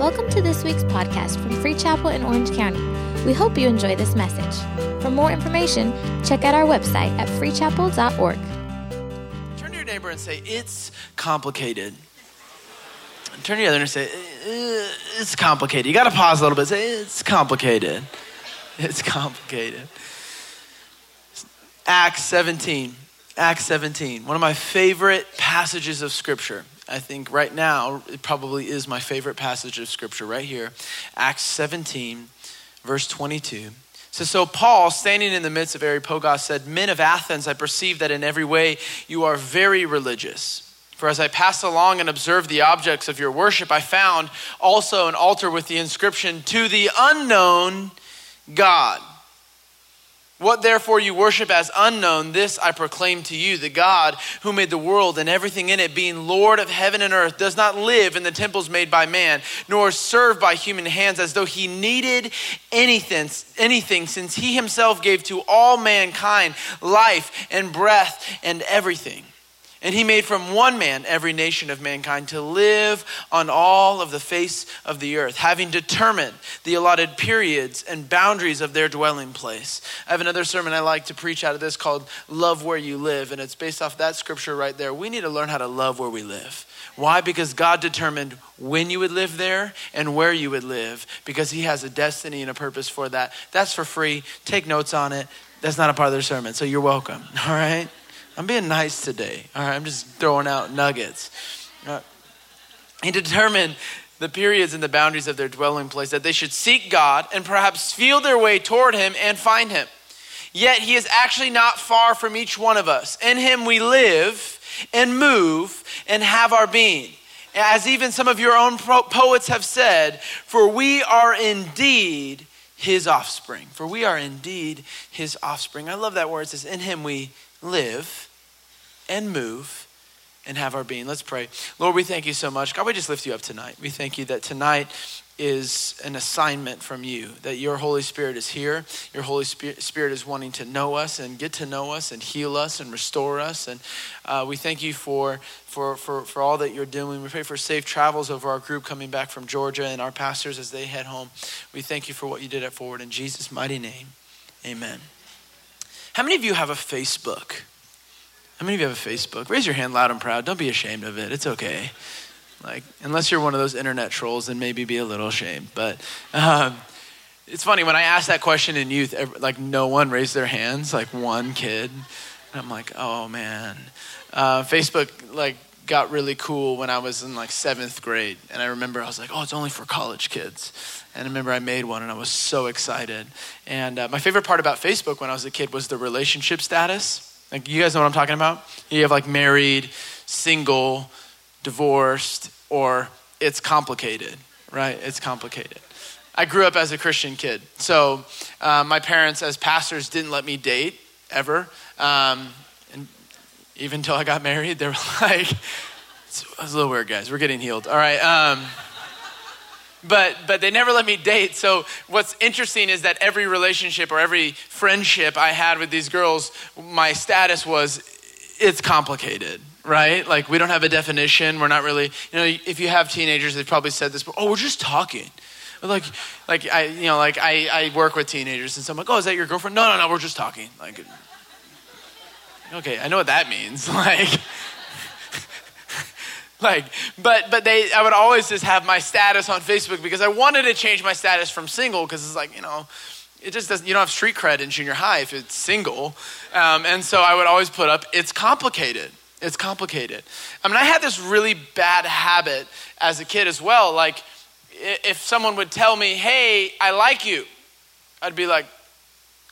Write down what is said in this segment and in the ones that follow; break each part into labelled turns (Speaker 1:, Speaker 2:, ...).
Speaker 1: Welcome to this week's podcast from Free Chapel in Orange County. We hope you enjoy this message. For more information, check out our website at freechapel.org.
Speaker 2: Turn to your neighbor and say, It's complicated. Turn to the other and say, "Uh, It's complicated. You got to pause a little bit. Say, It's complicated. It's complicated. Acts 17. Acts 17. One of my favorite passages of Scripture. I think right now it probably is my favorite passage of Scripture right here. Acts 17, verse 22. So, so Paul, standing in the midst of Areopagus, said, Men of Athens, I perceive that in every way you are very religious. For as I passed along and observed the objects of your worship, I found also an altar with the inscription, To the unknown God. What therefore you worship as unknown, this I proclaim to you the God who made the world and everything in it, being Lord of heaven and earth, does not live in the temples made by man, nor serve by human hands as though he needed anything, anything, since he himself gave to all mankind life and breath and everything. And he made from one man every nation of mankind to live on all of the face of the earth, having determined the allotted periods and boundaries of their dwelling place. I have another sermon I like to preach out of this called Love Where You Live, and it's based off that scripture right there. We need to learn how to love where we live. Why? Because God determined when you would live there and where you would live, because He has a destiny and a purpose for that. That's for free. Take notes on it. That's not a part of the sermon, so you're welcome. All right? I'm being nice today. All right, I'm just throwing out nuggets. Uh, he determined the periods and the boundaries of their dwelling place, that they should seek God and perhaps feel their way toward Him and find Him. Yet He is actually not far from each one of us. In Him we live and move and have our being. As even some of your own poets have said, for we are indeed His offspring. For we are indeed His offspring. I love that word. It says, In Him we live and move and have our being. Let's pray. Lord, we thank you so much. God, we just lift you up tonight. We thank you that tonight is an assignment from you, that your Holy Spirit is here. Your Holy Spirit is wanting to know us and get to know us and heal us and restore us. And uh, we thank you for, for, for, for all that you're doing. We pray for safe travels over our group coming back from Georgia and our pastors as they head home. We thank you for what you did at Forward. In Jesus' mighty name, amen. How many of you have a Facebook? How many of you have a Facebook? Raise your hand loud and proud. Don't be ashamed of it. It's okay. Like, unless you're one of those internet trolls, then maybe be a little ashamed. But um, it's funny, when I asked that question in youth, like, no one raised their hands, like one kid. And I'm like, oh man. Uh, Facebook, like, got really cool when I was in like seventh grade. And I remember I was like, oh, it's only for college kids. And I remember I made one and I was so excited. And uh, my favorite part about Facebook when I was a kid was the relationship status. Like, you guys know what I'm talking about? You have like married, single, divorced, or it's complicated, right? It's complicated. I grew up as a Christian kid. So uh, my parents, as pastors, didn't let me date ever. Um, even until I got married, they were like, it's, it's a little weird, guys. We're getting healed. All right. Um, but but they never let me date so what's interesting is that every relationship or every friendship i had with these girls my status was it's complicated right like we don't have a definition we're not really you know if you have teenagers they've probably said this but oh we're just talking like like i you know like i i work with teenagers and so i'm like oh is that your girlfriend no no no we're just talking like okay i know what that means like like but but they i would always just have my status on facebook because i wanted to change my status from single because it's like you know it just doesn't you don't have street cred in junior high if it's single. Um, and so i would always put up it's complicated. It's complicated. I mean i had this really bad habit as a kid as well like if someone would tell me hey i like you i'd be like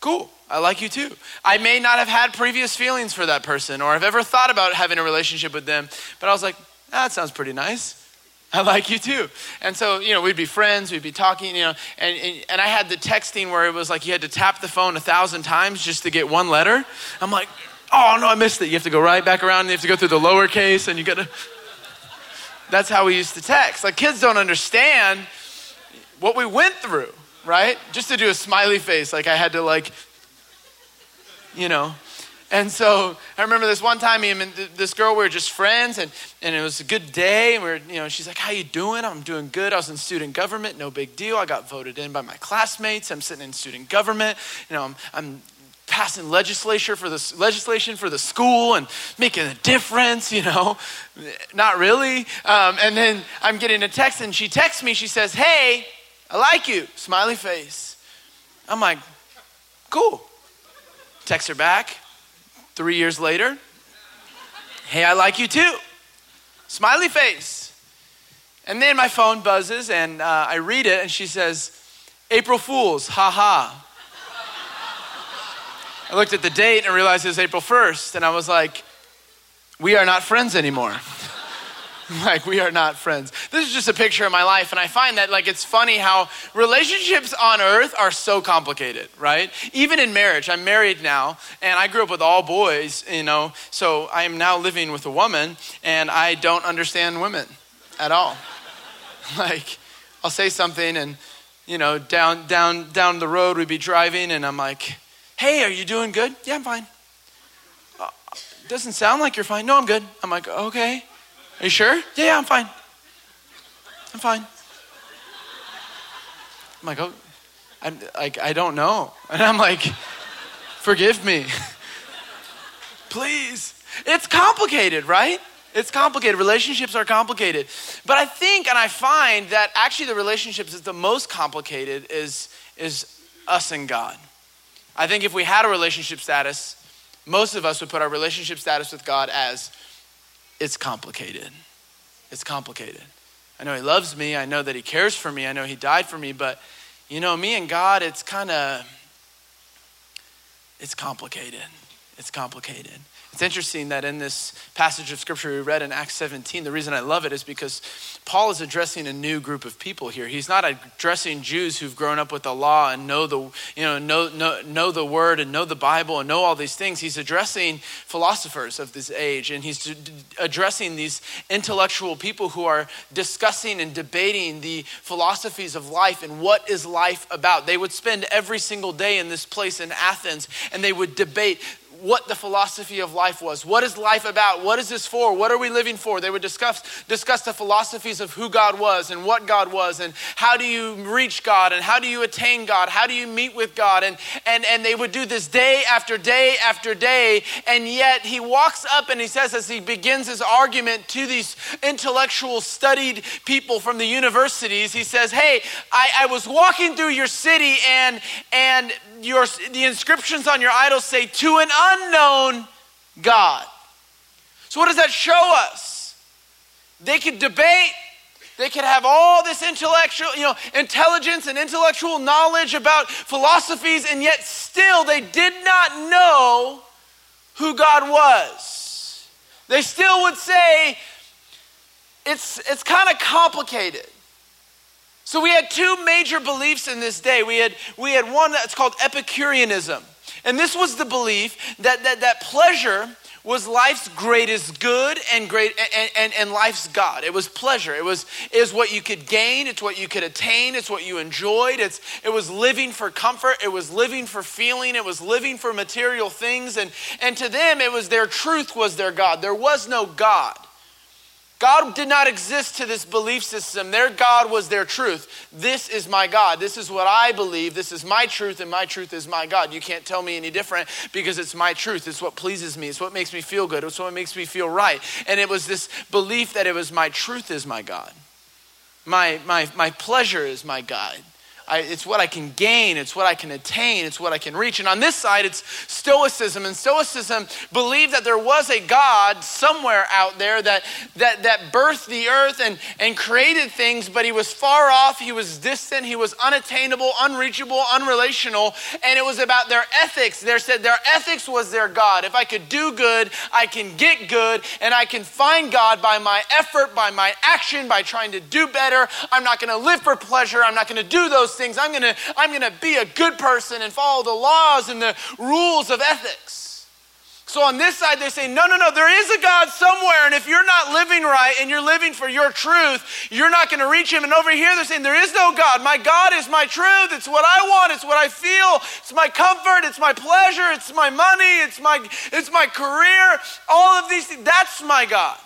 Speaker 2: cool I like you too. I may not have had previous feelings for that person or have ever thought about having a relationship with them, but I was like, that sounds pretty nice. I like you too. And so, you know, we'd be friends, we'd be talking, you know, and, and, and, I had the texting where it was like you had to tap the phone a thousand times just to get one letter. I'm like, oh no, I missed it. You have to go right back around and you have to go through the lowercase and you gotta. That's how we used to text. Like kids don't understand what we went through, right? Just to do a smiley face, like I had to like, you know. And so I remember this one time, me and this girl, we were just friends, and, and it was a good day. And we are you know, she's like, "How you doing?" I'm doing good. I was in student government, no big deal. I got voted in by my classmates. I'm sitting in student government. You know, I'm, I'm passing legislation for the legislation for the school and making a difference. You know, not really. Um, and then I'm getting a text, and she texts me. She says, "Hey, I like you." Smiley face. I'm like, "Cool." Text her back Three years later, hey, I like you too. Smiley face. And then my phone buzzes and uh, I read it and she says, April Fools, ha ha. I looked at the date and realized it was April 1st and I was like, we are not friends anymore. like we are not friends. This is just a picture of my life, and I find that like it's funny how relationships on earth are so complicated, right? Even in marriage, I'm married now, and I grew up with all boys, you know, so I am now living with a woman, and I don't understand women at all. like, I'll say something, and you know, down down down the road we'd be driving, and I'm like, "Hey, are you doing good? Yeah, I'm fine." Uh, doesn't sound like you're fine. No, I'm good. I'm like, okay. Are you sure? Yeah, yeah, I'm fine. I'm fine. I'm like, oh, I'm like, I don't know. And I'm like, forgive me. Please. It's complicated, right? It's complicated. Relationships are complicated. But I think and I find that actually the relationships is the most complicated is, is us and God. I think if we had a relationship status, most of us would put our relationship status with God as it's complicated. It's complicated. I know He loves me. I know that He cares for me. I know He died for me. But, you know, me and God, it's kind of, it's complicated. It's complicated. It's interesting that in this passage of scripture we read in Acts 17, the reason I love it is because Paul is addressing a new group of people here. He's not addressing Jews who've grown up with the law and know the, you know, know, know, know the word and know the Bible and know all these things. He's addressing philosophers of this age and he's addressing these intellectual people who are discussing and debating the philosophies of life and what is life about. They would spend every single day in this place in Athens and they would debate what the philosophy of life was. What is life about? What is this for? What are we living for? They would discuss, discuss the philosophies of who God was and what God was and how do you reach God and how do you attain God? How do you meet with God? And, and, and they would do this day after day after day. And yet he walks up and he says, as he begins his argument to these intellectual, studied people from the universities, he says, Hey, I, I was walking through your city and, and your, the inscriptions on your idols say, to an unknown God. So, what does that show us? They could debate, they could have all this intellectual, you know, intelligence and intellectual knowledge about philosophies, and yet still they did not know who God was. They still would say, it's, it's kind of complicated. So we had two major beliefs in this day. We had, we had one that's called Epicureanism. And this was the belief that, that, that pleasure was life's greatest good and great and, and, and life's God. It was pleasure. It was is what you could gain, it's what you could attain, it's what you enjoyed. It's it was living for comfort, it was living for feeling, it was living for material things. And and to them it was their truth was their God. There was no God. God did not exist to this belief system. Their God was their truth. This is my God. This is what I believe. This is my truth, and my truth is my God. You can't tell me any different because it's my truth. It's what pleases me. It's what makes me feel good. It's what makes me feel right. And it was this belief that it was my truth is my God. My, my, my pleasure is my God. I, it's what I can gain, it's what I can attain, it's what I can reach. And on this side, it's Stoicism. And Stoicism believed that there was a God somewhere out there that, that, that birthed the earth and, and created things, but he was far off, he was distant, he was unattainable, unreachable, unrelational. And it was about their ethics. They said their ethics was their God. If I could do good, I can get good, and I can find God by my effort, by my action, by trying to do better. I'm not going to live for pleasure. I'm not going to do those things. I'm gonna, I'm gonna be a good person and follow the laws and the rules of ethics. So on this side, they say, no, no, no, there is a God somewhere. And if you're not living right and you're living for your truth, you're not going to reach him. And over here, they're saying, there is no God. My God is my truth. It's what I want. It's what I feel. It's my comfort. It's my pleasure. It's my money. It's my, it's my career. All of these things. That's my God.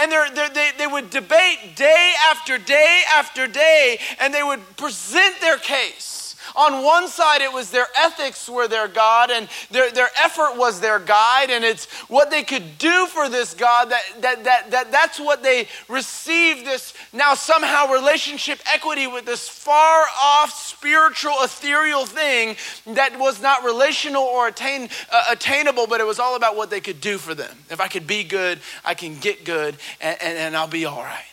Speaker 2: And they're, they're, they they would debate day after day after day, and they would present their case. On one side, it was their ethics were their God, and their, their effort was their guide, and it's what they could do for this God that, that, that, that that's what they received this now somehow relationship equity with this far off spiritual ethereal thing that was not relational or attain, uh, attainable, but it was all about what they could do for them. If I could be good, I can get good, and, and, and I'll be all right.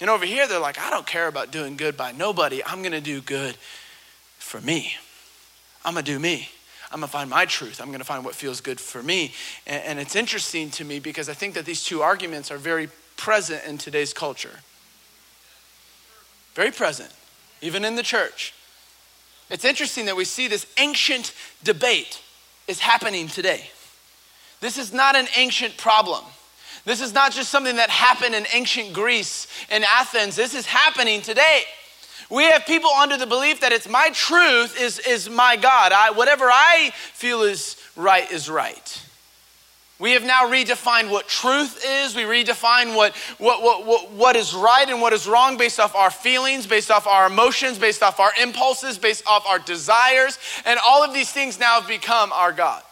Speaker 2: And over here, they're like, I don't care about doing good by nobody. I'm going to do good for me. I'm going to do me. I'm going to find my truth. I'm going to find what feels good for me. And, and, it's interesting to me because I think that these two arguments are very present in today's culture. Very present, even in the church. It's interesting that we see this ancient debate is happening today. This is not an ancient problem. This is not just something that happened in ancient Greece and Athens. This is happening today. We have people under the belief that it's my truth is, is my God. I, whatever I feel is right is right. We have now redefined what truth is. We redefine what, what, what, what, what is right and what is wrong based off our feelings, based off our emotions, based off our impulses, based off our desires. And all of these things now have become our God.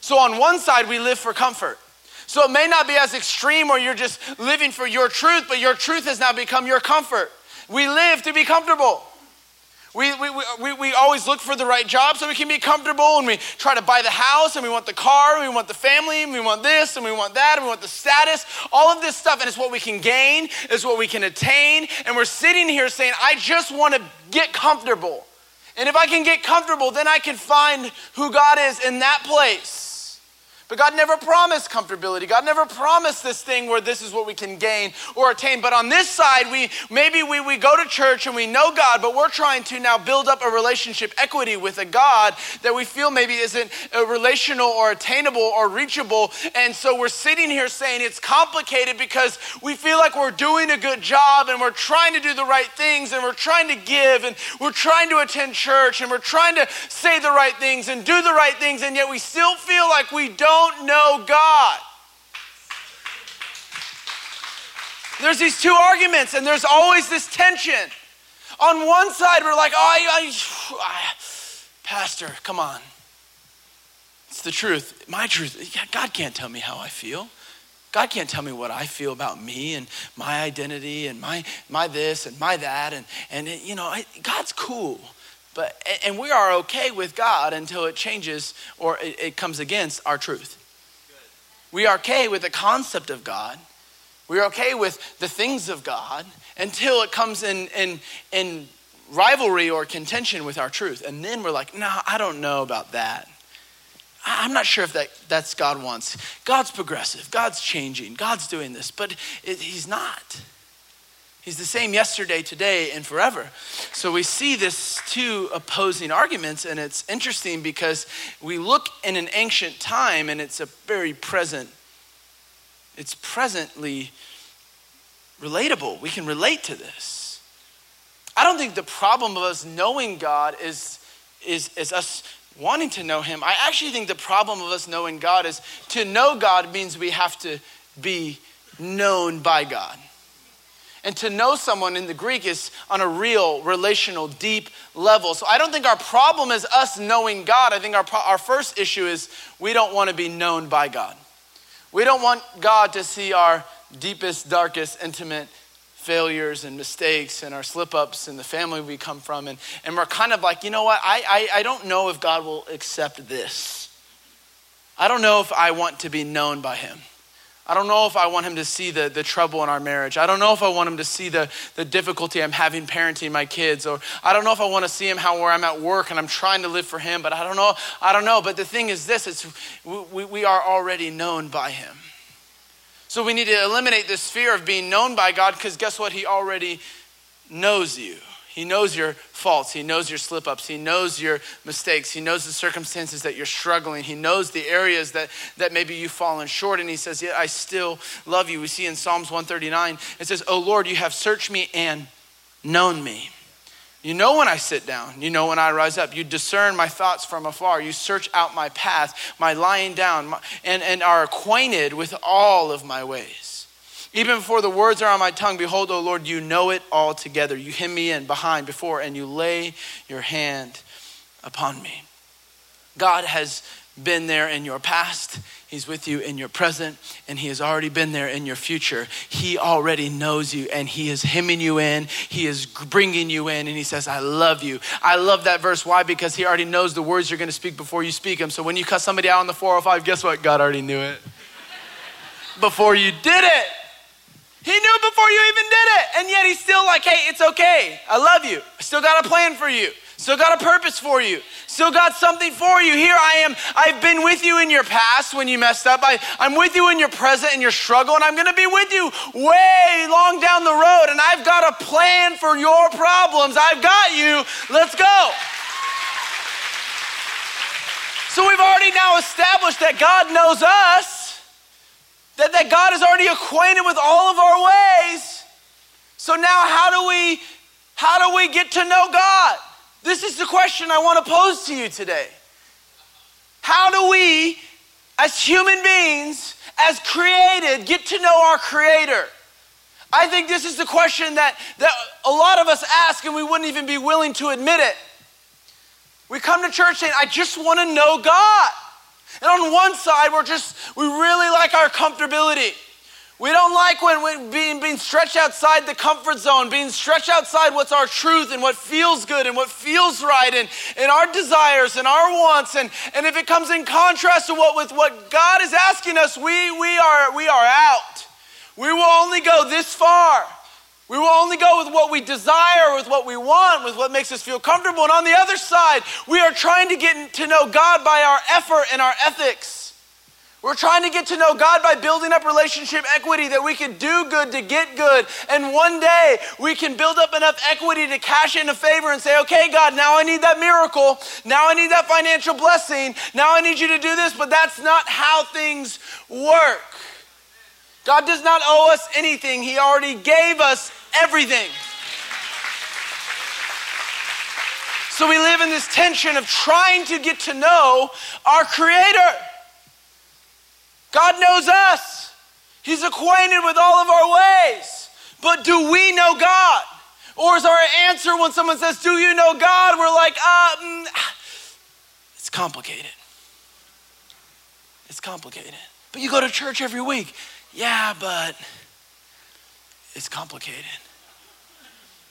Speaker 2: So on one side, we live for comfort. So it may not be as extreme where you're just living for your truth, but your truth has now become your comfort. We live to be comfortable. We, we, we, we always look for the right job so we can be comfortable and we try to buy the house and we want the car and we want the family and we want this and we want that and we want the status, all of this stuff. And it's what we can gain, it's what we can attain. And we're sitting here saying, I just want to get comfortable. And if I can get comfortable, then I can find who God is in that place. But God never promised comfortability. God never promised this thing where this is what we can gain or attain. But on this side, we maybe we, we go to church and we know God, but we're trying to now build up a relationship equity with a God that we feel maybe isn't uh, relational or attainable or reachable. And so we're sitting here saying it's complicated because we feel like we're doing a good job and we're trying to do the right things and we're trying to give and we're trying to attend church and we're trying to say the right things and do the right things, and yet we still feel like we don't don't know God. There's these two arguments, and there's always this tension. On one side, we're like, oh, I, I, Pastor, come on. It's the truth. My truth. God can't tell me how I feel. God can't tell me what I feel about me and my identity and my, my this and my that. And, and you know, I, God's cool. But, and we are okay with God until it changes or it, it comes against our truth. We are okay with the concept of God. We're okay with the things of God until it comes in, in, in rivalry or contention with our truth. And then we're like, no, I don't know about that. I'm not sure if that, that's God wants. God's progressive, God's changing, God's doing this, but it, He's not. He's the same yesterday, today, and forever. So we see this two opposing arguments, and it's interesting because we look in an ancient time and it's a very present, it's presently relatable. We can relate to this. I don't think the problem of us knowing God is, is, is us wanting to know Him. I actually think the problem of us knowing God is to know God means we have to be known by God. And to know someone in the Greek is on a real, relational, deep level. So I don't think our problem is us knowing God. I think our, our first issue is we don't want to be known by God. We don't want God to see our deepest, darkest, intimate failures and mistakes and our slip ups and the family we come from. And, and we're kind of like, you know what? I, I, I don't know if God will accept this. I don't know if I want to be known by Him. I don't know if I want him to see the, the trouble in our marriage. I don't know if I want him to see the, the difficulty I'm having parenting my kids. Or I don't know if I want to see him how where I'm at work and I'm trying to live for him, but I don't know. I don't know. But the thing is this, it's, we, we are already known by him. So we need to eliminate this fear of being known by God because guess what? He already knows you. He knows your faults. He knows your slip ups. He knows your mistakes. He knows the circumstances that you're struggling. He knows the areas that, that maybe you've fallen short. And He says, Yet I still love you. We see in Psalms 139, it says, Oh Lord, you have searched me and known me. You know when I sit down. You know when I rise up. You discern my thoughts from afar. You search out my path, my lying down, my, and, and are acquainted with all of my ways. Even before the words are on my tongue, behold, O Lord, you know it all together. You hem me in behind, before, and you lay your hand upon me. God has been there in your past. He's with you in your present, and He has already been there in your future. He already knows you, and He is hemming you in. He is bringing you in, and He says, I love you. I love that verse. Why? Because He already knows the words you're going to speak before you speak them. So when you cut somebody out on the 405, guess what? God already knew it before you did it. He knew before you even did it. And yet He's still like, hey, it's okay. I love you. I still got a plan for you. Still got a purpose for you. Still got something for you. Here I am. I've been with you in your past when you messed up. I, I'm with you in your present and your struggle, and I'm going to be with you way long down the road. And I've got a plan for your problems. I've got you. Let's go. So we've already now established that God knows us, that, that God is already acquainted with all of our ways. So now how do we how do we get to know God? This is the question I want to pose to you today. How do we, as human beings, as created, get to know our Creator? I think this is the question that, that a lot of us ask and we wouldn't even be willing to admit it. We come to church saying, I just want to know God. And on one side, we're just, we really like our comfortability. We don't like when, when being, being stretched outside the comfort zone, being stretched outside what's our truth and what feels good and what feels right and, and our desires and our wants. And, and if it comes in contrast to what with what God is asking us, we, we, are, we are out. We will only go this far. We will only go with what we desire, with what we want, with what makes us feel comfortable. And on the other side, we are trying to get to know God by our effort and our ethics. We're trying to get to know God by building up relationship equity that we can do good to get good. And one day we can build up enough equity to cash in a favor and say, okay, God, now I need that miracle. Now I need that financial blessing. Now I need you to do this. But that's not how things work. God does not owe us anything, He already gave us everything. So we live in this tension of trying to get to know our Creator. God knows us. He's acquainted with all of our ways. But do we know God? Or is our answer when someone says, Do you know God? We're like, uh, mm, it's complicated. It's complicated. But you go to church every week. Yeah, but it's complicated.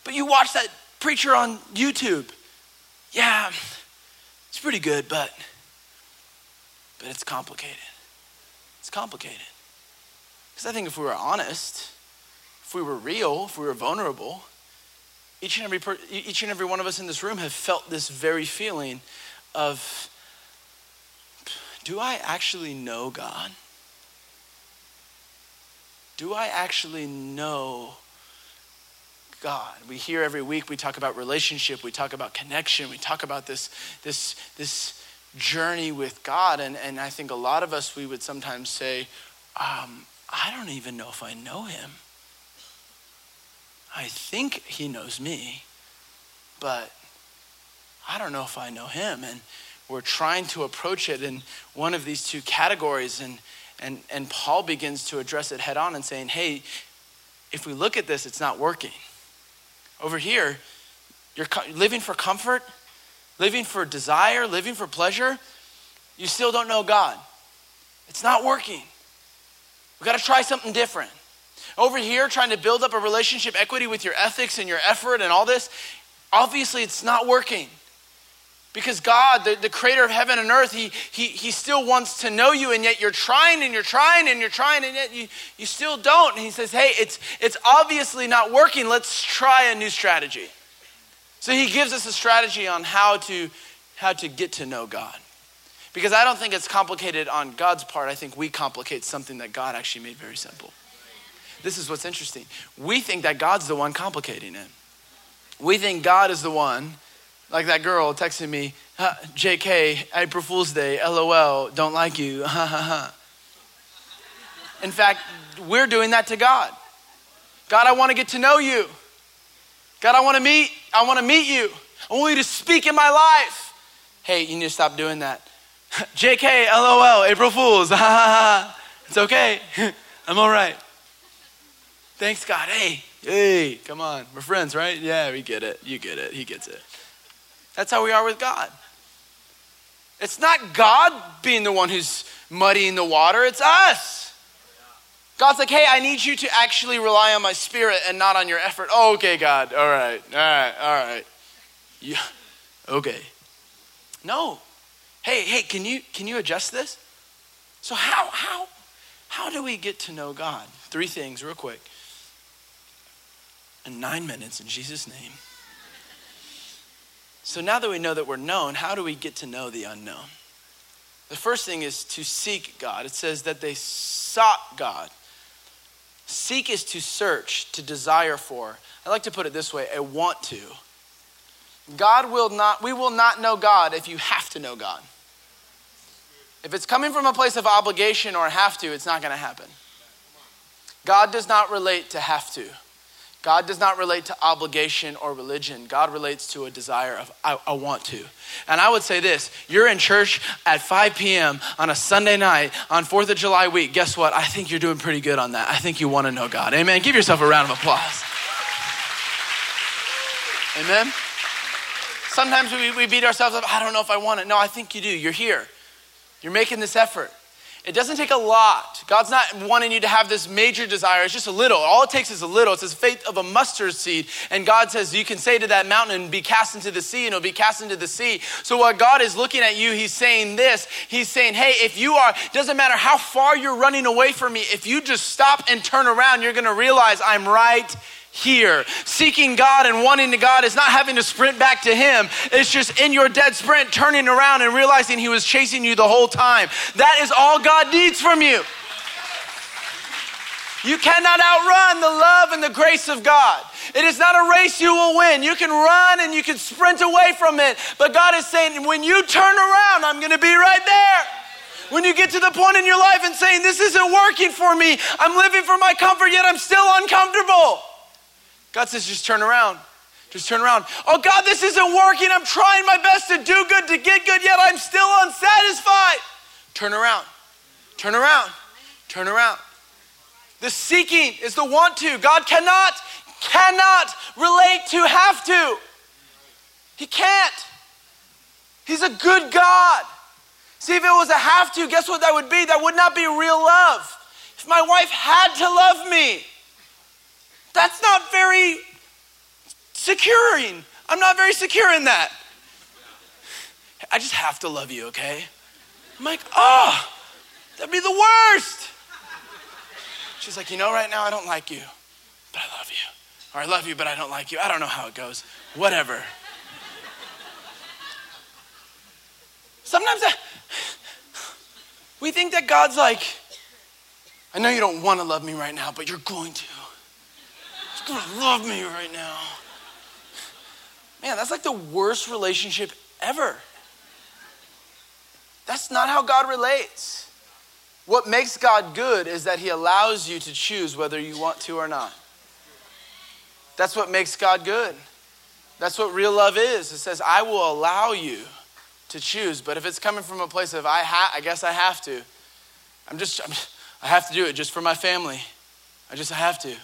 Speaker 2: But you watch that preacher on YouTube. Yeah, it's pretty good, but but it's complicated. It's complicated. Because I think if we were honest, if we were real, if we were vulnerable, each and every per, each and every one of us in this room have felt this very feeling of do I actually know God? Do I actually know God? We hear every week we talk about relationship, we talk about connection, we talk about this this this journey with God. And, and I think a lot of us, we would sometimes say, um, I don't even know if I know him. I think he knows me, but I don't know if I know him. And we're trying to approach it in one of these two categories. And, and, and Paul begins to address it head on and saying, hey, if we look at this, it's not working. Over here, you're living for comfort, living for desire, living for pleasure, you still don't know God. It's not working. We've got to try something different. Over here, trying to build up a relationship equity with your ethics and your effort and all this, obviously it's not working. Because God, the, the creator of heaven and earth, he, he, he still wants to know you, and yet you're trying and you're trying and you're trying, and yet you, you still don't. And He says, Hey, it's, it's obviously not working. Let's try a new strategy. So he gives us a strategy on how to, how to get to know God. Because I don't think it's complicated on God's part. I think we complicate something that God actually made very simple. This is what's interesting. We think that God's the one complicating it. we think God is the one, like that girl texting me, JK, April Fool's Day, LOL, don't like you, ha ha ha. In fact, we're doing that to God. God, I want to get to know you. God, I want to meet, I want to meet you. I want you to speak in my life. Hey, you need to stop doing that. JK, LOL, April Fools. Ha ha ha ha. It's okay. I'm all right. Thanks, God. Hey, hey, come on. We're friends, right? Yeah, we get it. You get it. He gets it. That's how we are with God. It's not God being the one who's muddying the water, it's us. God's like, hey, I need you to actually rely on my spirit and not on your effort. Oh, okay, God. All right. All right. All right. Yeah. Okay. No. Hey, hey, can you can you adjust this? So how how how do we get to know God? Three things real quick. In 9 minutes in Jesus name. So now that we know that we're known, how do we get to know the unknown? The first thing is to seek God. It says that they sought God. Seek is to search, to desire for. I like to put it this way a want to. God will not, we will not know God if you have to know God. If it's coming from a place of obligation or have to, it's not going to happen. God does not relate to have to. God does not relate to obligation or religion. God relates to a desire of, I, I, want to. And I would say this you're in church at 5 p.m. on a Sunday night on 4th of July week. Guess what? I think you're doing pretty good on that. I think you want to know God. Amen. Give yourself a round of applause. Amen. Sometimes we, we beat ourselves up. I don't know if I want it. No, I think you do. You're here, you're making this effort. It doesn't take a lot. God's not wanting you to have this major desire. It's just a little. All it takes is a little. It's the faith of a mustard seed. And God says, You can say to that mountain and be cast into the sea, and it'll be cast into the sea. So, what God is looking at you, He's saying this. He's saying, Hey, if you are, doesn't matter how far you're running away from me, if you just stop and turn around, you're going to realize I'm right here. Seeking God and wanting to God is not having to sprint back to Him. It's just in your dead sprint, turning around and realizing He was chasing you the whole time. That is all God needs from you. You cannot outrun the love and the grace of God. It is not a race you will win. You can run and you can sprint away from it. But God is saying, when you turn around, I'm going to be right there. When you get to the point in your life and saying, This isn't working for me, I'm living for my comfort, yet I'm still uncomfortable. God says, just turn around. Just turn around. Oh, God, this isn't working. I'm trying my best to do good, to get good, yet I'm still unsatisfied. Turn around. Turn around. Turn around. The seeking is the want to. God cannot, cannot relate to have to. He can't. He's a good God. See, if it was a have to, guess what that would be? That would not be real love. If my wife had to love me, that's not very securing. I'm not very secure in that. I just have to love you, okay? I'm like, oh, that'd be the worst. She's like, you know, right now I don't like you, but I love you. Or I love you, but I don't like you. I don't know how it goes. Whatever. Sometimes I, we think that God's like, I know you don't want to love me right now, but you're going to gonna love me right now. Man, that's like the worst relationship ever. That's not how God relates. What makes God good is that He allows you to choose whether you want to or not. That's what makes God good. That's what real love is. It says, I will allow you to choose. But if it's coming from a place of, I, ha- I guess I have to, I'm just, I'm, I have to do it just for my family. I just have to.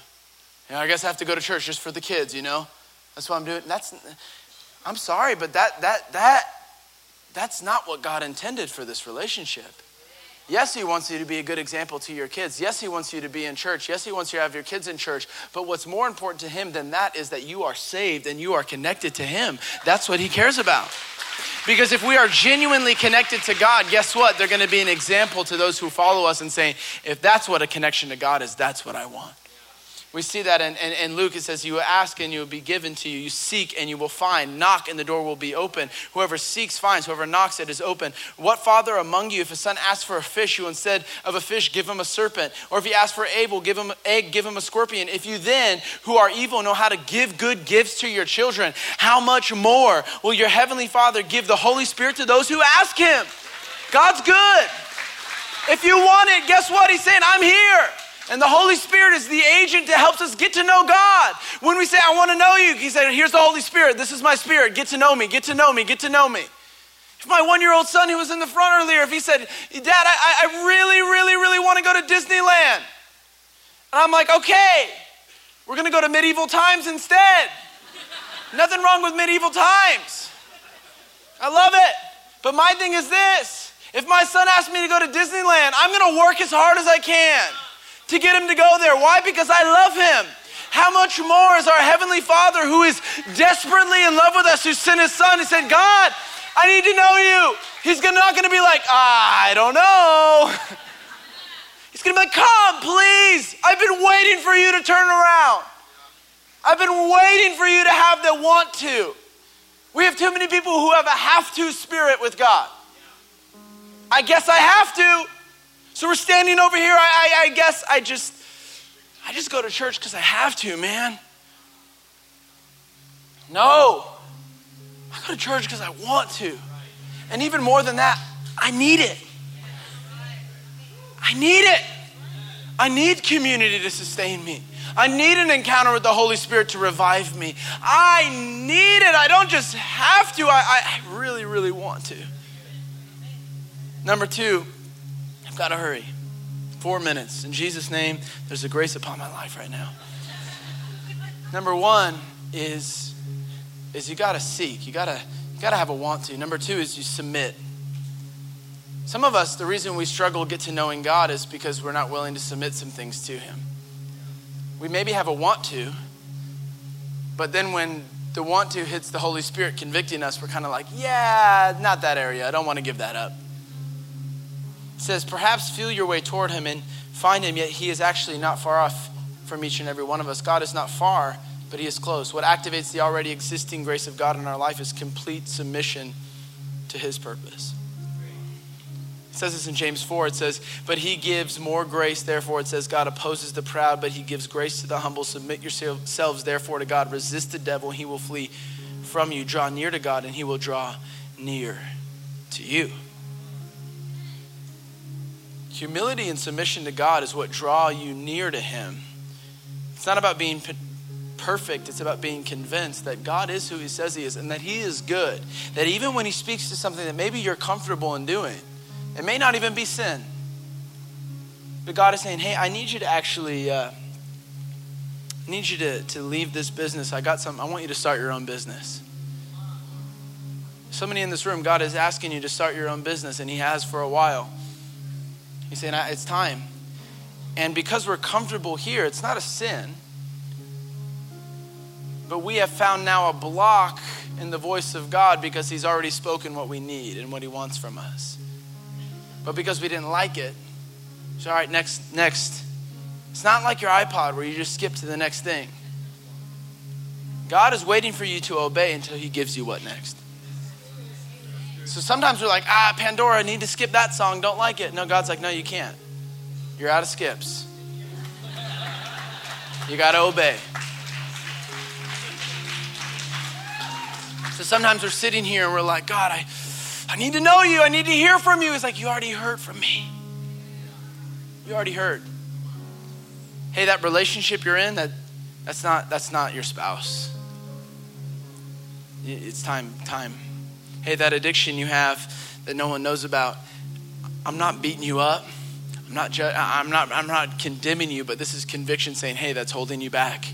Speaker 2: You know, I guess I have to go to church just for the kids, you know? That's what I'm doing. That's I'm sorry, but that that that that's not what God intended for this relationship. Yes, He wants you to be a good example to your kids. Yes, He wants you to be in church. Yes, He wants you to have your kids in church. But what's more important to Him than that is that you are saved and you are connected to Him. That's what He cares about. Because if we are genuinely connected to God, guess what? They're going to be an example to those who follow us and say, if that's what a connection to God is, that's what I want. We see that in, in, in, Luke. It says, You ask and you will be given to you. You seek and you will find. Knock and the door will be open. Whoever seeks finds. Whoever knocks, it is open. What father among you, if a son asks for a fish, you instead of a fish give him a serpent? Or if he asks for Abel, give him egg, give him a scorpion? If you then, who are evil, know how to give good gifts to your children, how much more will your heavenly Father give the Holy Spirit to those who ask him? God's good. If you want it, guess what? He's saying, I'm here. And the Holy Spirit is the agent that helps us get to know God. When we say, I want to know you, He said, Here's the Holy Spirit. This is my spirit. Get to know me, get to know me, get to know me. If my one year old son who was in the front earlier, if he said, Dad, I, I really, really, really want to go to Disneyland. And I'm like, okay, we're going to go to medieval times instead. Nothing wrong with medieval times. I love it. But my thing is this if my son asks me to go to Disneyland, I'm going to work as hard as I can to get him to go there. Why? Because I love him. How much more is our Heavenly Father who is desperately in love with us, who sent His Son and said, God, I need to know you. He's not going to be like, I don't know. He's going to be like, come, please. I've been waiting for you to turn around. I've been waiting for you to have the want to. We have too many people who have a have to spirit with God. I guess I have to. So we're standing over here. I, I, I guess I just, I just go to church because I have to, man. No. I go to church because I want to. And even more than that, I need it. I need it. I need community to sustain me. I need an encounter with the Holy Spirit to revive me. I need it. I don't just have to, I, I really, really want to. Number two, I've got to hurry. Four minutes. In Jesus' name, there's a grace upon my life right now. Number one is, is you got to seek. You got to you got to have a want to. Number two is you submit. Some of us, the reason we struggle to get to knowing God is because we're not willing to submit some things to Him. We maybe have a want to, but then when the want to hits the Holy Spirit convicting us, we're kind of like, yeah, not that area. I don't want to give that up says, Perhaps feel your way toward him and find him, yet he is actually not far off from each and every one of us. God is not far, but he is close. What activates the already existing grace of God in our life is complete submission to his purpose. It says this in James 4. It says, But he gives more grace, therefore, it says, God opposes the proud, but he gives grace to the humble. Submit yourselves, therefore, to God. Resist the devil, and he will flee from you. Draw near to God, and he will draw near to you. Humility and submission to God is what draw you near to Him. It's not about being perfect, it's about being convinced that God is who He says He is and that He is good. That even when He speaks to something that maybe you're comfortable in doing, it may not even be sin. But God is saying, hey, I need you to actually, uh, need you to, to leave this business. I got some, I want you to start your own business. Somebody in this room, God is asking you to start your own business, and He has for a while. He's saying, ah, It's time. And because we're comfortable here, it's not a sin. But we have found now a block in the voice of God because He's already spoken what we need and what He wants from us. But because we didn't like it, so all right, next, next. It's not like your iPod where you just skip to the next thing. God is waiting for you to obey until He gives you what next. So sometimes we're like, ah, Pandora, I need to skip that song. Don't like it. No, God's like, no, you can't. You're out of skips. You got to obey. So sometimes we're sitting here and we're like, God, I, I need to know you. I need to hear from you. It's like, you already heard from me. You already heard. Hey, that relationship you're in, that, that's, not, that's not your spouse. It's time, time hey, that addiction you have that no one knows about, I'm not beating you up. I'm not, ju- I'm, not, I'm not condemning you, but this is conviction saying, hey, that's holding you back.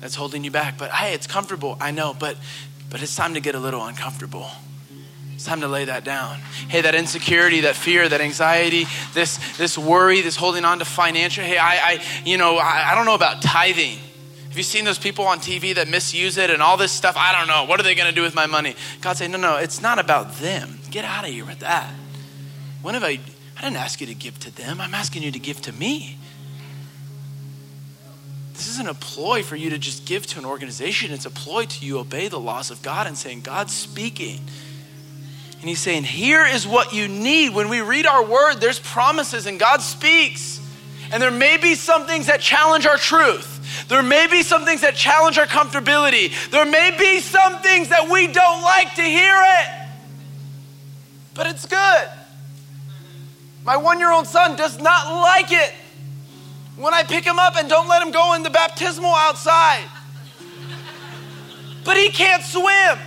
Speaker 2: That's holding you back. But hey, it's comfortable. I know, but, but it's time to get a little uncomfortable. It's time to lay that down. Hey, that insecurity, that fear, that anxiety, this, this worry, this holding on to financial. Hey, I, I you know, I, I don't know about tithing. Have you seen those people on TV that misuse it and all this stuff? I don't know. What are they going to do with my money? God say, no, no, it's not about them. Get out of here with that. When have I? I didn't ask you to give to them. I'm asking you to give to me. this isn't a ploy for you to just give to an organization. It's a ploy to you obey the laws of God and saying, God's speaking. And he's saying, here is what you need. When we read our word, there's promises and God speaks. And there may be some things that challenge our truth. There may be some things that challenge our comfortability. There may be some things that we don't like to hear it. But it's good. My one year old son does not like it when I pick him up and don't let him go in the baptismal outside. But he can't swim.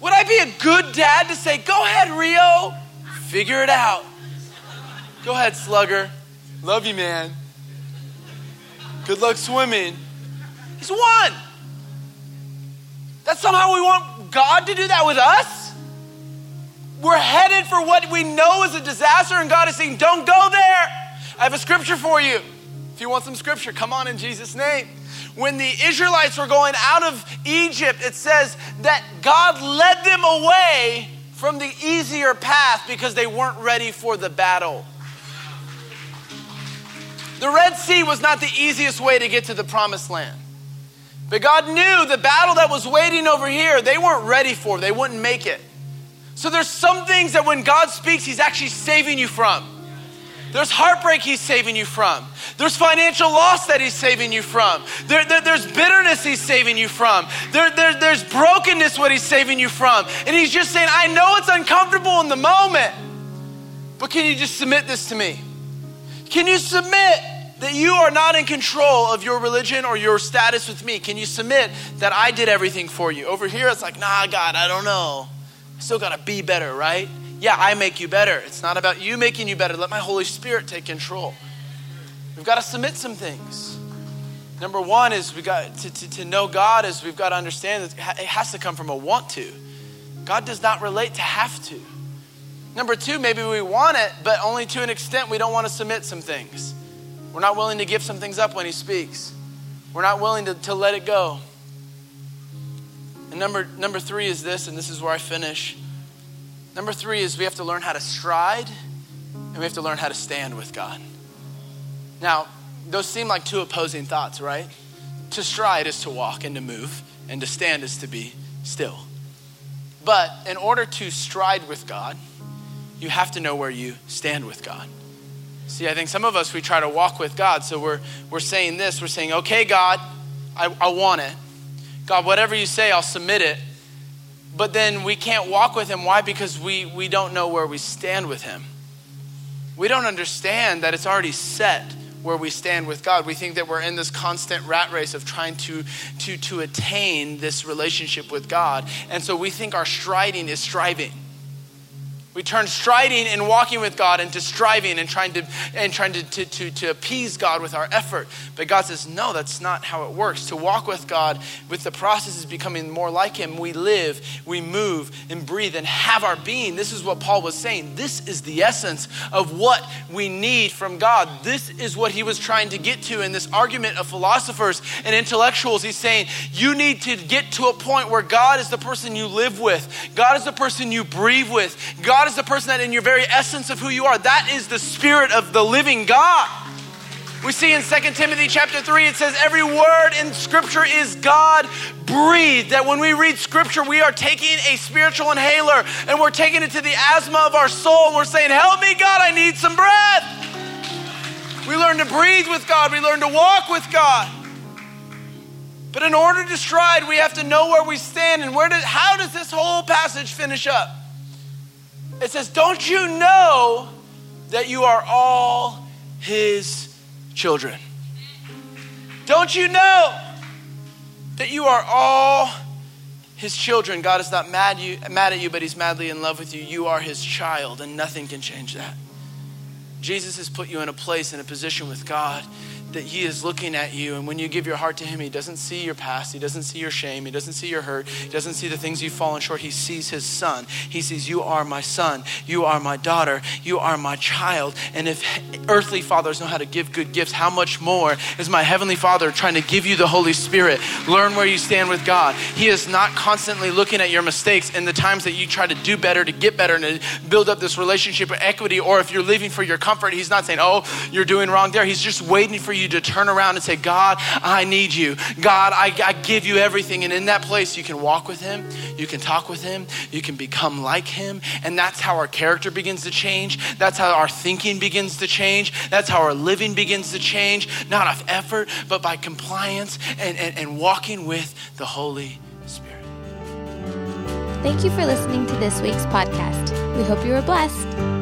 Speaker 2: Would I be a good dad to say, go ahead, Rio, figure it out? Go ahead, slugger. Love you, man. Good luck swimming. He's one. That somehow we want God to do that with us? We're headed for what we know is a disaster, and God is saying, Don't go there. I have a scripture for you. If you want some scripture, come on in Jesus' name. When the Israelites were going out of Egypt, it says that God led them away from the easier path because they weren't ready for the battle. The Red Sea was not the easiest way to get to the promised land. But God knew the battle that was waiting over here, they weren't ready for, they wouldn't make it. So there's some things that when God speaks, He's actually saving you from. There's heartbreak He's saving you from. There's financial loss that He's saving you from. There, there, there's bitterness He's saving you from. There, there, there's brokenness what He's saving you from. And He's just saying, I know it's uncomfortable in the moment, but can you just submit this to me? Can you submit that you are not in control of your religion or your status with me? Can you submit that I did everything for you? Over here, it's like, nah, God, I don't know. I still got to be better, right? Yeah, I make you better. It's not about you making you better. Let my Holy Spirit take control. We've got to submit some things. Number one is we got to, to, to know God is we've got to understand that it has to come from a want to. God does not relate to have to. Number two, maybe we want it, but only to an extent we don't want to submit some things. We're not willing to give some things up when He speaks. We're not willing to, to let it go. And number, number three is this, and this is where I finish. Number three is we have to learn how to stride and we have to learn how to stand with God. Now, those seem like two opposing thoughts, right? To stride is to walk and to move, and to stand is to be still. But in order to stride with God, you have to know where you stand with God. See, I think some of us, we try to walk with God. So we're, we're saying this we're saying, okay, God, I, I want it. God, whatever you say, I'll submit it. But then we can't walk with Him. Why? Because we, we don't know where we stand with Him. We don't understand that it's already set where we stand with God. We think that we're in this constant rat race of trying to, to, to attain this relationship with God. And so we think our striding is striving. We turn striding and walking with God into striving and trying to and trying to, to, to, to, appease God with our effort. But God says, no, that's not how it works. To walk with God, with the process is becoming more like Him. We live, we move, and breathe and have our being. This is what Paul was saying. This is the essence of what we need from God. This is what he was trying to get to in this argument of philosophers and intellectuals. He's saying, you need to get to a point where God is the person you live with, God is the person you breathe with, God God is the person that in your very essence of who you are, that is the spirit of the living God. We see in 2 Timothy chapter 3, it says, Every word in Scripture is God breathed. That when we read Scripture, we are taking a spiritual inhaler and we're taking it to the asthma of our soul. We're saying, Help me, God, I need some breath. We learn to breathe with God, we learn to walk with God. But in order to stride, we have to know where we stand and where did, how does this whole passage finish up? It says, Don't you know that you are all his children? Don't you know that you are all his children? God is not mad, you, mad at you, but he's madly in love with you. You are his child, and nothing can change that. Jesus has put you in a place, in a position with God that He is looking at you. And when you give your heart to Him, He doesn't see your past. He doesn't see your shame. He doesn't see your hurt. He doesn't see the things you've fallen short. He sees His Son. He sees, You are my son. You are my daughter. You are my child. And if earthly fathers know how to give good gifts, how much more is my Heavenly Father trying to give you the Holy Spirit? Learn where you stand with God. He is not constantly looking at your mistakes and the times that you try to do better, to get better, and to build up this relationship of equity. Or if you're living for your comfort, He's not saying, Oh, you're doing wrong there. He's just waiting for you you to turn around and say, God, I need you. God, I, I give you everything. And in that place, you can walk with Him, you can talk with Him, you can become like Him. And that's how our character begins to change. That's how our thinking begins to change. That's how our living begins to change, not of effort, but by compliance and, and, and walking with the Holy Spirit.
Speaker 1: Thank you for listening to this week's podcast. We hope you were blessed.